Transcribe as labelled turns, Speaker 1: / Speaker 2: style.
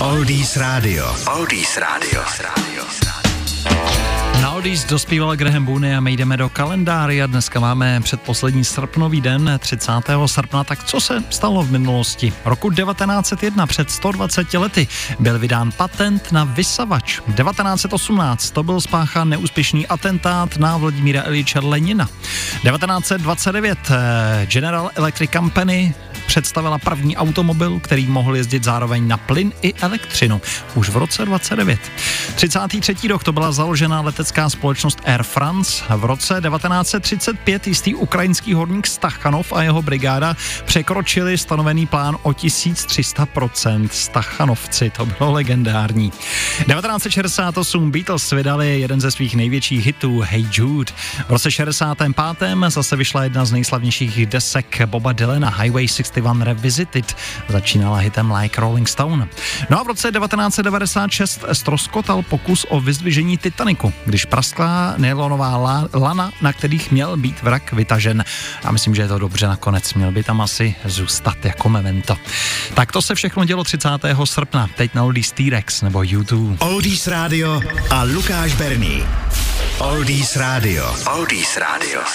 Speaker 1: Oldies Radio. Oldies Radio.
Speaker 2: Na Oldies dospíval Graham Boone a my jdeme do kalendária. Dneska máme předposlední srpnový den, 30. srpna. Tak co se stalo v minulosti? Roku 1901 před 120 lety byl vydán patent na vysavač. 1918 to byl spáchán neúspěšný atentát na Vladimíra Iliče Lenina. 1929 eh, General Electric Company představila první automobil, který mohl jezdit zároveň na plyn i elektřinu. Už v roce 29. 33. rok to byla založena letecká společnost Air France. V roce 1935 jistý ukrajinský horník Stachanov a jeho brigáda překročili stanovený plán o 1300%. Stachanovci, to bylo legendární. 1968 Beatles vydali jeden ze svých největších hitů Hey Jude. V roce 65. zase vyšla jedna z nejslavnějších desek Boba Dylana Highway 61 Revisited. Začínala hitem Like Rolling Stone. No a v roce 1996 stroskotal pokus o vyzdvižení Titaniku, když praskla nylonová lana, na kterých měl být vrak vytažen. A myslím, že je to dobře nakonec. Měl by tam asi zůstat jako memento. Tak to se všechno dělo 30. srpna. Teď na Oldies T-Rex nebo YouTube.
Speaker 1: Oldies Radio a Lukáš Berný. Oldies Radio. Oldies Radio.